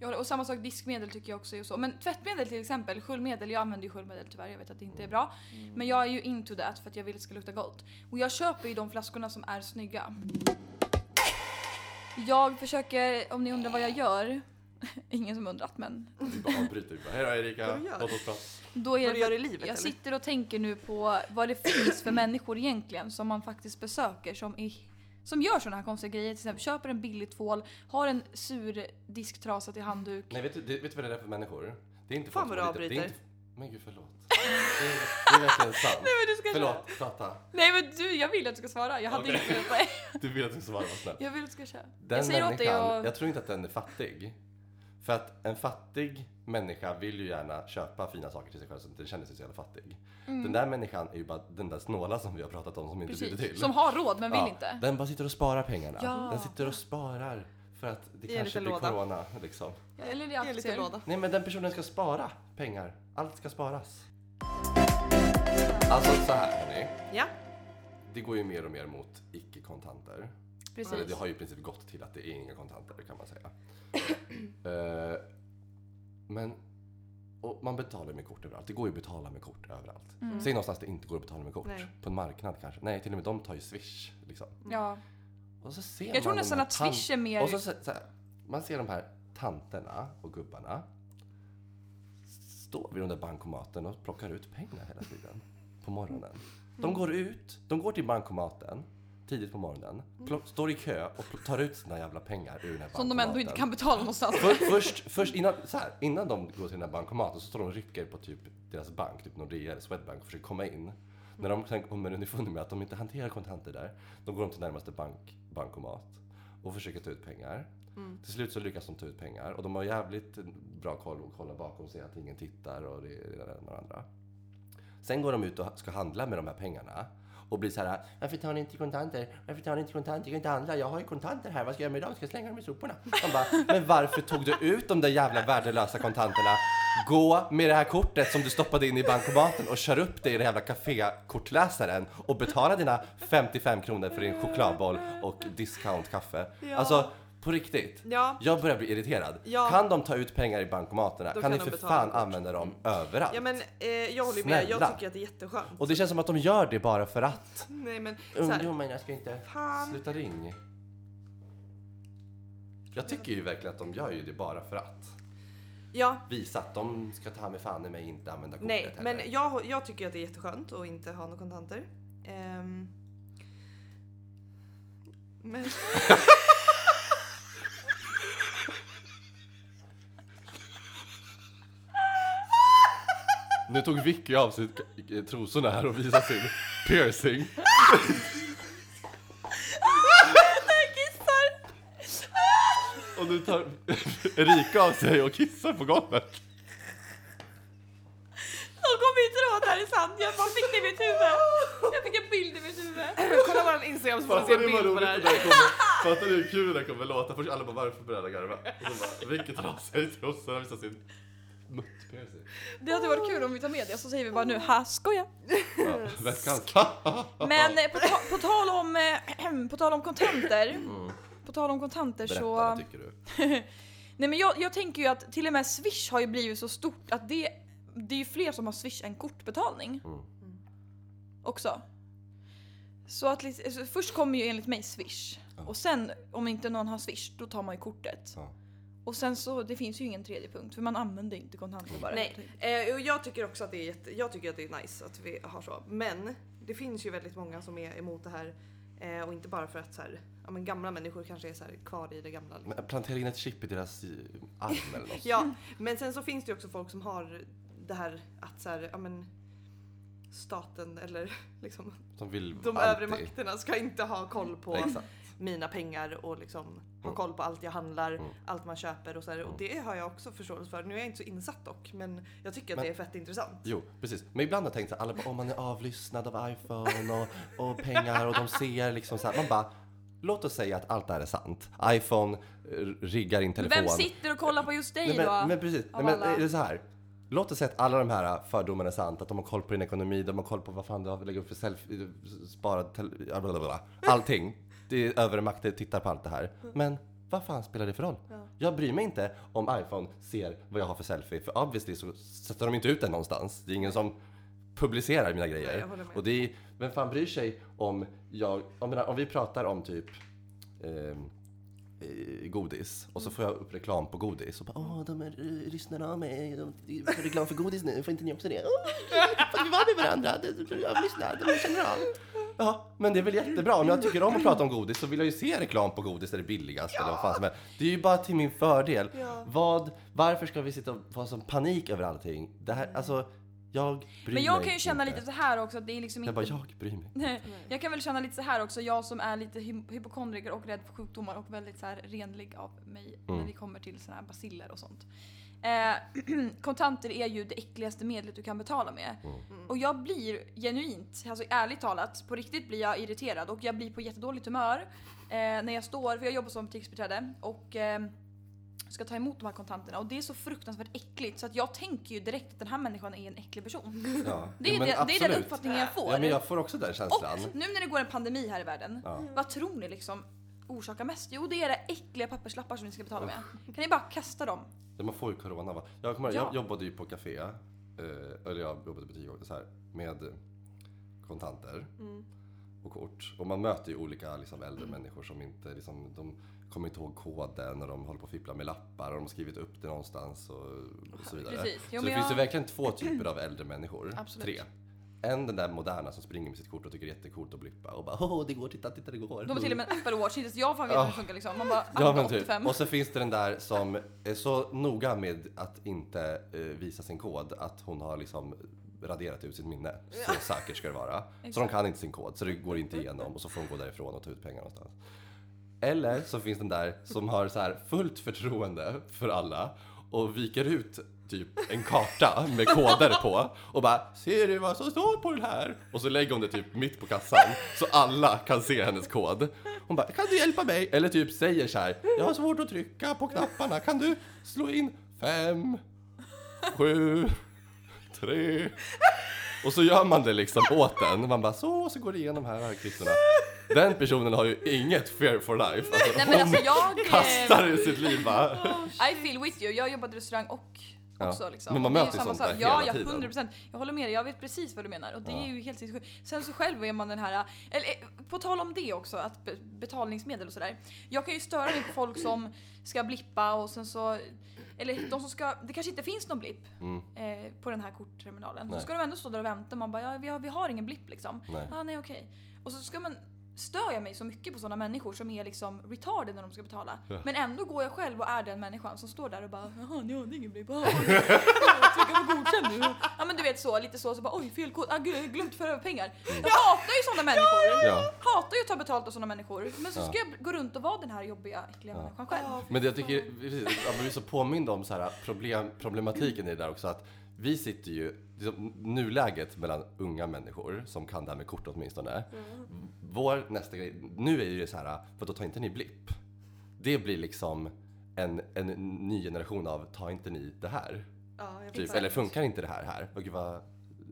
Ja, och samma sak diskmedel tycker jag också är så. Men tvättmedel till exempel, sköljmedel, jag använder ju sköljmedel tyvärr, jag vet att det inte är bra. Men jag är ju into that för att jag vill att det ska lukta gott. Och jag köper ju de flaskorna som är snygga. Jag försöker, om ni undrar vad jag gör, ingen som undrat men Vi bara avbryter. Hej då Erika, låt oss prata. då är Vad det gör i livet Jag eller? sitter och tänker nu på vad det finns för människor egentligen som man faktiskt besöker som, är, som gör sådana här konstiga grejer. Till exempel köper en billig tvål, har en sur disktrasa till handduk. Nej, vet du, vet du vad det är för människor? Det är inte Fan vad du avbryter. inte- Men gud förlåt. Det är, det är verkligen sant. Nej men du ska köra. Förlåt, prata. Nej men du, jag vill att du ska svara. Jag hade inte kunnat säga. Du vill att du ska vara snäll. Jag vill att du ska köra. Den jag säger åt dig människan, och... jag tror inte att den är fattig. För att en fattig människa vill ju gärna köpa fina saker till sig själv så att den känner sig så jävla fattig. Den där människan är ju bara den där snåla som vi har pratat om som inte bjuder Mm. Till. Som har råd men vill Ja, inte. Den bara sitter och sparar pengarna. Ja. Den sitter och sparar för att det en kanske blir låda. corona liksom. Eller i I en liten aktier. låda. Nej men den personen ska spara pengar. Allt ska sparas. Alltså så här hörni. Ja. Det går ju mer och mer mot icke-kontanter. Eller Precis. det har ju i princip gått till att det är inga kontanter kan man säga. Eh, men och man betalar med kort överallt. Det går ju att betala med kort överallt. Mm. Säg någonstans det inte går att betala med kort. Nej. På en marknad kanske. Nej, till och med de tar ju swish. Liksom. Ja. Och så ser Jag tror nästan att Swish är mer... Och så, så, så här, man ser de här tanterna och gubbarna stå vid de där bankomaten och plockar ut pengar hela tiden på morgonen. Mm. De går ut, de går till bankomaten tidigt på morgonen, står i kö och tar ut sina jävla pengar ur den här Som de ändå inte kan betala någonstans. För, först, först innan, så här, innan de går till den här bankomaten så står de och rycker på typ deras bank, typ Nordea eller Swedbank och försöker komma in. När de sen kommer underfund med att de inte hanterar kontanter där, då går de till närmaste bank, bankomat och försöker ta ut pengar. Till slut så lyckas de ta ut pengar och de har jävligt bra koll och kollar bakom sig att ingen tittar och det ena och det andra. Sen går de ut och ska handla med de här pengarna och blir så här, varför tar ni inte kontanter? Varför tar ni inte kontanter? Jag kan inte handla, jag har ju kontanter här, vad ska jag göra med idag? Ska jag slänga dem i soporna? Man bara, men varför tog du ut de där jävla värdelösa kontanterna? Gå med det här kortet som du stoppade in i bankomaten och kör upp det i den jävla kafékortläsaren och betala dina 55 kronor för din chokladboll och discount kaffe. Ja. Alltså, på riktigt. Ja. Jag börjar bli irriterad. Ja. Kan de ta ut pengar i bankomaterna Då kan kan ni för fan kort. använda dem överallt. Ja men eh, jag håller med, jag Snälla. tycker att det är jätteskönt. Och det känns som att de gör det bara för att. Nej men så här, Ungdomarna ska inte... fan. Sluta ring. Jag tycker ju verkligen att de gör ju det bara för att. Ja, Visa att de ska ta med fan i mig inte använda kortet nej heller. men jag, jag tycker att det är jätteskönt att inte ha några kontanter. Ehm. men Nu tog Vicky av sig trosorna här och visade sin piercing. Och nu tar Erika av sig och kissar på golvet. Inte tro att det här är sant. Jag bara fick det i mitt huvud. Jag fick en bild i mitt huvud. kolla våran Instagram så får ni se en bild på det här. fattar ni hur kul det där kommer låta? Först alla bara varför började garva? Och så bara Vicky tar av sig trosorna och visar sin. Det hade varit kul om vi tar med det så säger vi bara nu ha skoja. Ja, veckans Men eh, på, ta på, tal om, eh, på tal om kontanter. På tal om kontanter Berätta, så... vad tycker du? Nej men jag, jag tänker ju att till och med Swish har ju blivit så stort att det, det är ju fler som har Swish än kortbetalning. Mm. Också. Så att alltså, först kommer ju enligt mig Swish. Ja. Och sen om inte någon har Swish då tar man ju kortet. Ja. Och sen så det finns ju ingen tredje punkt för man använder inte kontanter bara. Nej, eh, och jag tycker också att det är jätte, jag tycker att det är nice att vi har så. Men det finns ju väldigt många som är emot det här. Eh, och inte bara för att så här, ja, men gamla människor kanske är så här, kvar i det gamla. liksom. Men Plantera in ett chip i deras eh, arm eller något. Ja, men sen så finns det ju också folk som har det här att så här, ja men staten eller liksom de övre makterna ska inte ha koll på Exakt. Mina pengar och liksom ha Mm. koll på allt jag handlar, Mm. allt man köper och så här. Och det har jag också förståelse för. Nu är jag inte så insatt dock, men jag tycker att Men- det är fett intressant. Jo, precis. Men ibland har jag tänkt så här, alla bara, om man är avlyssnad av iPhone och, och pengar och de ser liksom så här. Man bara, låt oss säga att allt det här är sant. iPhone eh, riggar in Men telefon. vem sitter och kollar på just dig Nej, då? men, men precis, Nej, men är det så här. Låt oss säga att alla de här fördomarna är sant, att de har koll på din ekonomi, de har koll på vad fan du har lägger upp för selfie, sparad allting. Det makter tittar på allt det här. Men vad fan spelar det för roll? Ja. Jag bryr mig inte om iPhone ser vad jag har för selfie, för obviously så sätter de inte ut den någonstans. Det är ingen som publicerar mina Nej, grejer. jag med. och det är, vem fan bryr sig om jag, om, om vi pratar om typ ehm, eh, godis och så får jag upp reklam på godis och bara åh de är eh, lyssnarna av mig, de får reklam för godis nu, får inte ni också det? Åh, får vi vara med varandra? Jag lyssnar, de känner av. Ja, men det är väl jättebra. Om jag tycker om att prata om godis så vill jag ju se reklam på godis där det är billigast eller vad fan som helst. Det är ju bara till min fördel. Vad, varför ska vi sitta och få sån panik över allting? Det här, alltså, jag bryr Men jag mig kan ju känna inte. lite så här också att det är liksom Jag inte... bara, jag bryr mig. Nej, jag kan väl känna lite så här också, jag som är lite hy- hypokondriker och rädd för sjukdomar och väldigt så här renlig av mig när Mm. det kommer till såna här basiller och sånt. Eh, kontanter är ju det äckligaste medlet du kan betala med. Mm. Och jag blir genuint, alltså ärligt talat, på riktigt blir jag irriterad och jag blir på jättedåligt humör eh, när jag står, för jag jobbar som butiksbiträde och eh, ska ta emot de här kontanterna och det är så fruktansvärt äckligt så att jag tänker ju direkt att den här människan är en äcklig person. Ja. Det är, men det, det är den uppfattningen jag får. Ja, men jag får också den känslan. Och nu när det går en pandemi här i världen, Ja. vad tror ni liksom orsakar mest? Jo, det är era äckliga papperslappar som ni ska betala med. Kan ni bara kasta dem? Ja, Man får ju corona va? Jag, kommer, Ja. jag jobbade ju på café, eh, eller jag jobbade i butik också så här, med kontanter Mm. och kort. Och man möter ju olika liksom, äldre människor som inte liksom, de kommer inte ihåg koden och de håller på att fippla med lappar och de har skrivit upp det någonstans och, och så vidare. Jo, så det finns ju jag- verkligen två typer av äldre människor. Absolut. Tre. En den där moderna som springer med sitt kort och tycker det är jättekult att blippa och bara åh det går, titta, titta det går. De har till och med en Apple Watch, inte ens jag fan vet hur det funkar liksom. Man bara, Ja men typ. 85. Och så finns det den där som är så noga med att inte eh, visa sin kod att hon har liksom raderat ut sitt minne. Så säkert ska det vara. Så de kan inte sin kod så det går inte igenom och så får de gå därifrån och ta ut pengar någonstans. Eller så finns den där som har så här fullt förtroende för alla och viker ut typ en karta med koder på och bara Ser du vad som står på den här? Och så lägger hon det typ mitt på kassan så alla kan se hennes kod. Hon bara Kan du hjälpa mig? Eller typ säger så här Jag har svårt att trycka på knapparna. Kan du slå in fem, sju, tre och så gör man det liksom åt den. Man bara så, så går det igenom här, här kvittorna. Den personen har ju inget fear for life. Alltså, Nej men alltså jag... eh, kastar i sitt liv bara. I feel with you. Jag jobbade i restaurang och Ja. också liksom. Men man möter ju sånt där Ja, hela ja, tiden. 100 procent. Jag håller med dig. Jag vet precis vad du menar. Och det Ja. är ju helt sinnessjukt. Sen så själv är man den här, eller eh, på tal om det också, att be- betalningsmedel och sådär. Jag kan ju störa mig på folk som ska blippa och sen så, eller de som ska, det kanske inte finns någon blipp Mm, eh, på den här kortterminalen. Nej. Så ska de ändå stå där och vänta. Man bara, ja, vi, har, vi har ingen blipp liksom. nej. Ah, nej okej. Och så ska man stör jag mig så mycket på sådana människor som är liksom retarded när de ska betala. Ja. Men ändå går jag själv och är den människan som står där och bara jaha, ni hade ingen blipp. Ah, Trycka på godkänd nu. Ja men du vet så, lite så, så bara oj fel kod, ah, gud, har glömt föra över pengar. Jag hatar ju sådana människor. Ja. Hatar ju att ta betalt av sådana människor. Men så Ja. ska jag gå runt och vara den här jobbiga, äckliga Ja. människan själv. Ja, Men det jag tycker, ja, vi är så påminda om så här problem, problematiken i det där också att vi sitter ju, liksom, nuläget mellan unga människor som kan det här med kort åtminstone. Vår nästa grej, nu är ju det så här, vadå tar inte ni blipp? Det blir liksom en, en ny generation av, tar inte ni det här? Ja, Typ, eller funkar inte det här här? Och gud vad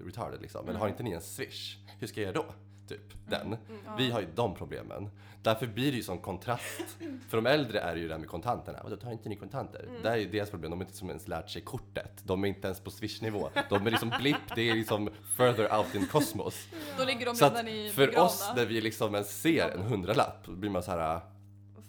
retarded liksom. Eller har inte ni en swish? Hur ska jag göra då? Typ den. Vi har ju de problemen. Därför blir det ju sån kontrast. För de äldre är det ju det här med kontanterna. Vadå, tar inte ni kontanter? Det är ju deras problem. De har inte som ens lärt sig kortet. De är inte ens på swish-nivå. De är liksom blipp, det är liksom further out in cosmos. Då ligger de Så redan i för oss när vi liksom ens ser en hundralapp, då blir man så här.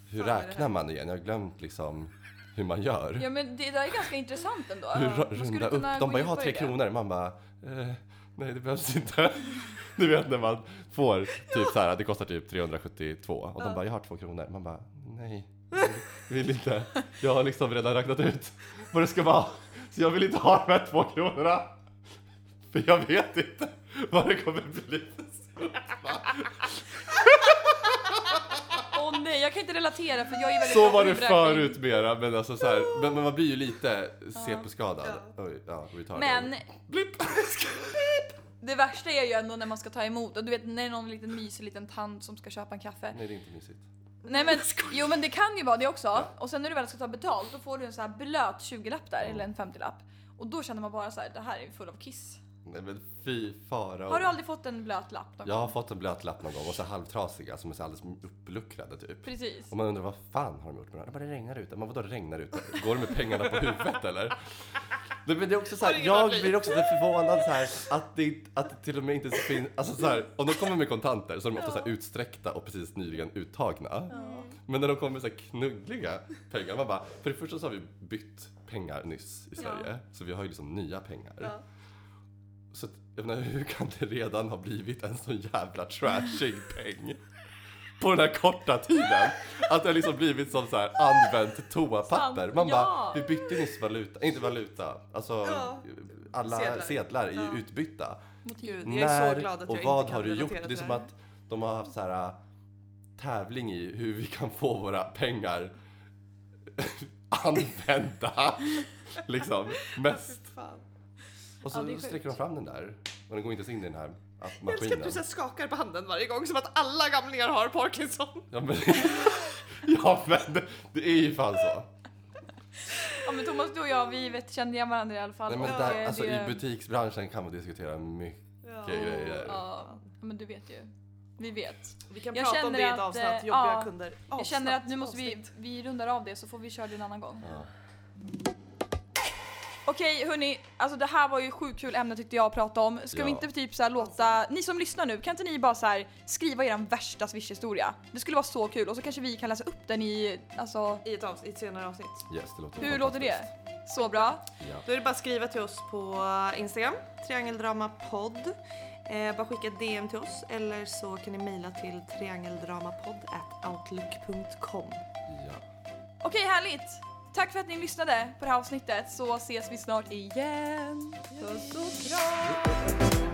Hur är det räknar man igen? Jag har glömt liksom hur man gör. Ja men det där är ganska intressant ändå. Hur runda upp? De bara, jag har tre kronor. Man bara, eh, nej det behövs inte. Du vet när man får typ så här, det kostar typ 372 och de bara, jag har två kronor. Man bara, nej, jag vill inte. Jag har liksom redan räknat ut vad det ska vara. Så jag vill inte ha de här två kronorna. För jag vet inte vad det kommer bli. Åh nej, jag kan inte relatera för jag är väldigt Så bra på var det huvudräkning. förut mera, men alltså så här, men, men man blir ju lite CP-skadad. Ja. Oj, ja, retarded. Men Blipp. Det värsta är ju ändå när man ska ta emot och du vet när det är någon liten mysig liten tant som ska köpa en kaffe. Nej, det är inte mysigt. Nej men, jo men det kan ju vara det också. Och sen när du väl ska ta betalt då får du en så här blöt 20-lapp där, eller en 50-lapp. Och då känner man bara så här, det här är full av kiss. Nej men fy fara. Har du aldrig fått en blöt lapp någon Jag har gång? fått en blöt lapp någon gång och så halvtrasiga som är så alldeles uppluckrade typ. Precis. Och man undrar vad fan har de gjort med den? Jag bara, det regnar ute. Men vadå det regnar ute? Går det med pengarna på huvudet eller? Nej, men det är också så här, jag blir också så förvånad så här, att, det, att det till och med inte finns, alltså så här, om de kommer med kontanter så är de ofta så här utsträckta och precis nyligen uttagna. Men när de kommer med så här knuggliga pengar, man bara, för det första så har vi bytt pengar nyss i Sverige, så vi har ju liksom nya pengar. Ja. Så att, jag menar, hur kan det redan ha blivit en så jävla trashig peng? På den här korta tiden. Att det har liksom blivit som så här använt toapapper. Man bara, vi bytte nyss valuta, inte valuta, alltså alla Sedlar. sedlar, är ju utbytta. Gud, När och vad har du gjort? relatera Det är som att de har haft så här äh, tävling i hur vi kan få våra pengar använda liksom mest. Och så Ja, det sträcker de fram den där och den går inte ens in i den här Jag älskar maskinen. att du så här skakar på handen varje gång som att alla gamlingar har Parkinson. Ja men, ja, men det, det är ju fan så. Ja men Thomas, du och jag, vi vet, kände igen varandra i alla fall. Nej, men där, eh, alltså, det- I butiksbranschen kan man diskutera mycket Ja. grejer. Ja, men du vet ju. Vi vet. Vi kan Jag prata om det i ett att, avsnitt, eh, jobbiga ja, kunder. Jag känner att nu måste vi, Avsnitt. vi rundar av det så får vi köra det en annan gång. Ja. Okej hörni, alltså det här var ju sjukt kul ämne tyckte jag att prata om. Ska vi Ja. inte typ så här låta, ni som lyssnar nu, kan inte ni bara så här skriva er värsta swish-historia? Det skulle vara så kul och så kanske vi kan läsa upp den i, alltså, I ett, avsnitt, i ett senare avsnitt. Yes, det låter hur låter det? Så bra. Ja. Då är det bara att skriva till oss på Instagram, triangeldramapodd. Eh, bara skicka ett DM till oss eller så kan ni mejla till triangeldramapodd@outlook.com. Ja. Okej härligt! Tack för att ni lyssnade på det här avsnittet så ses vi snart igen. Puss och kram!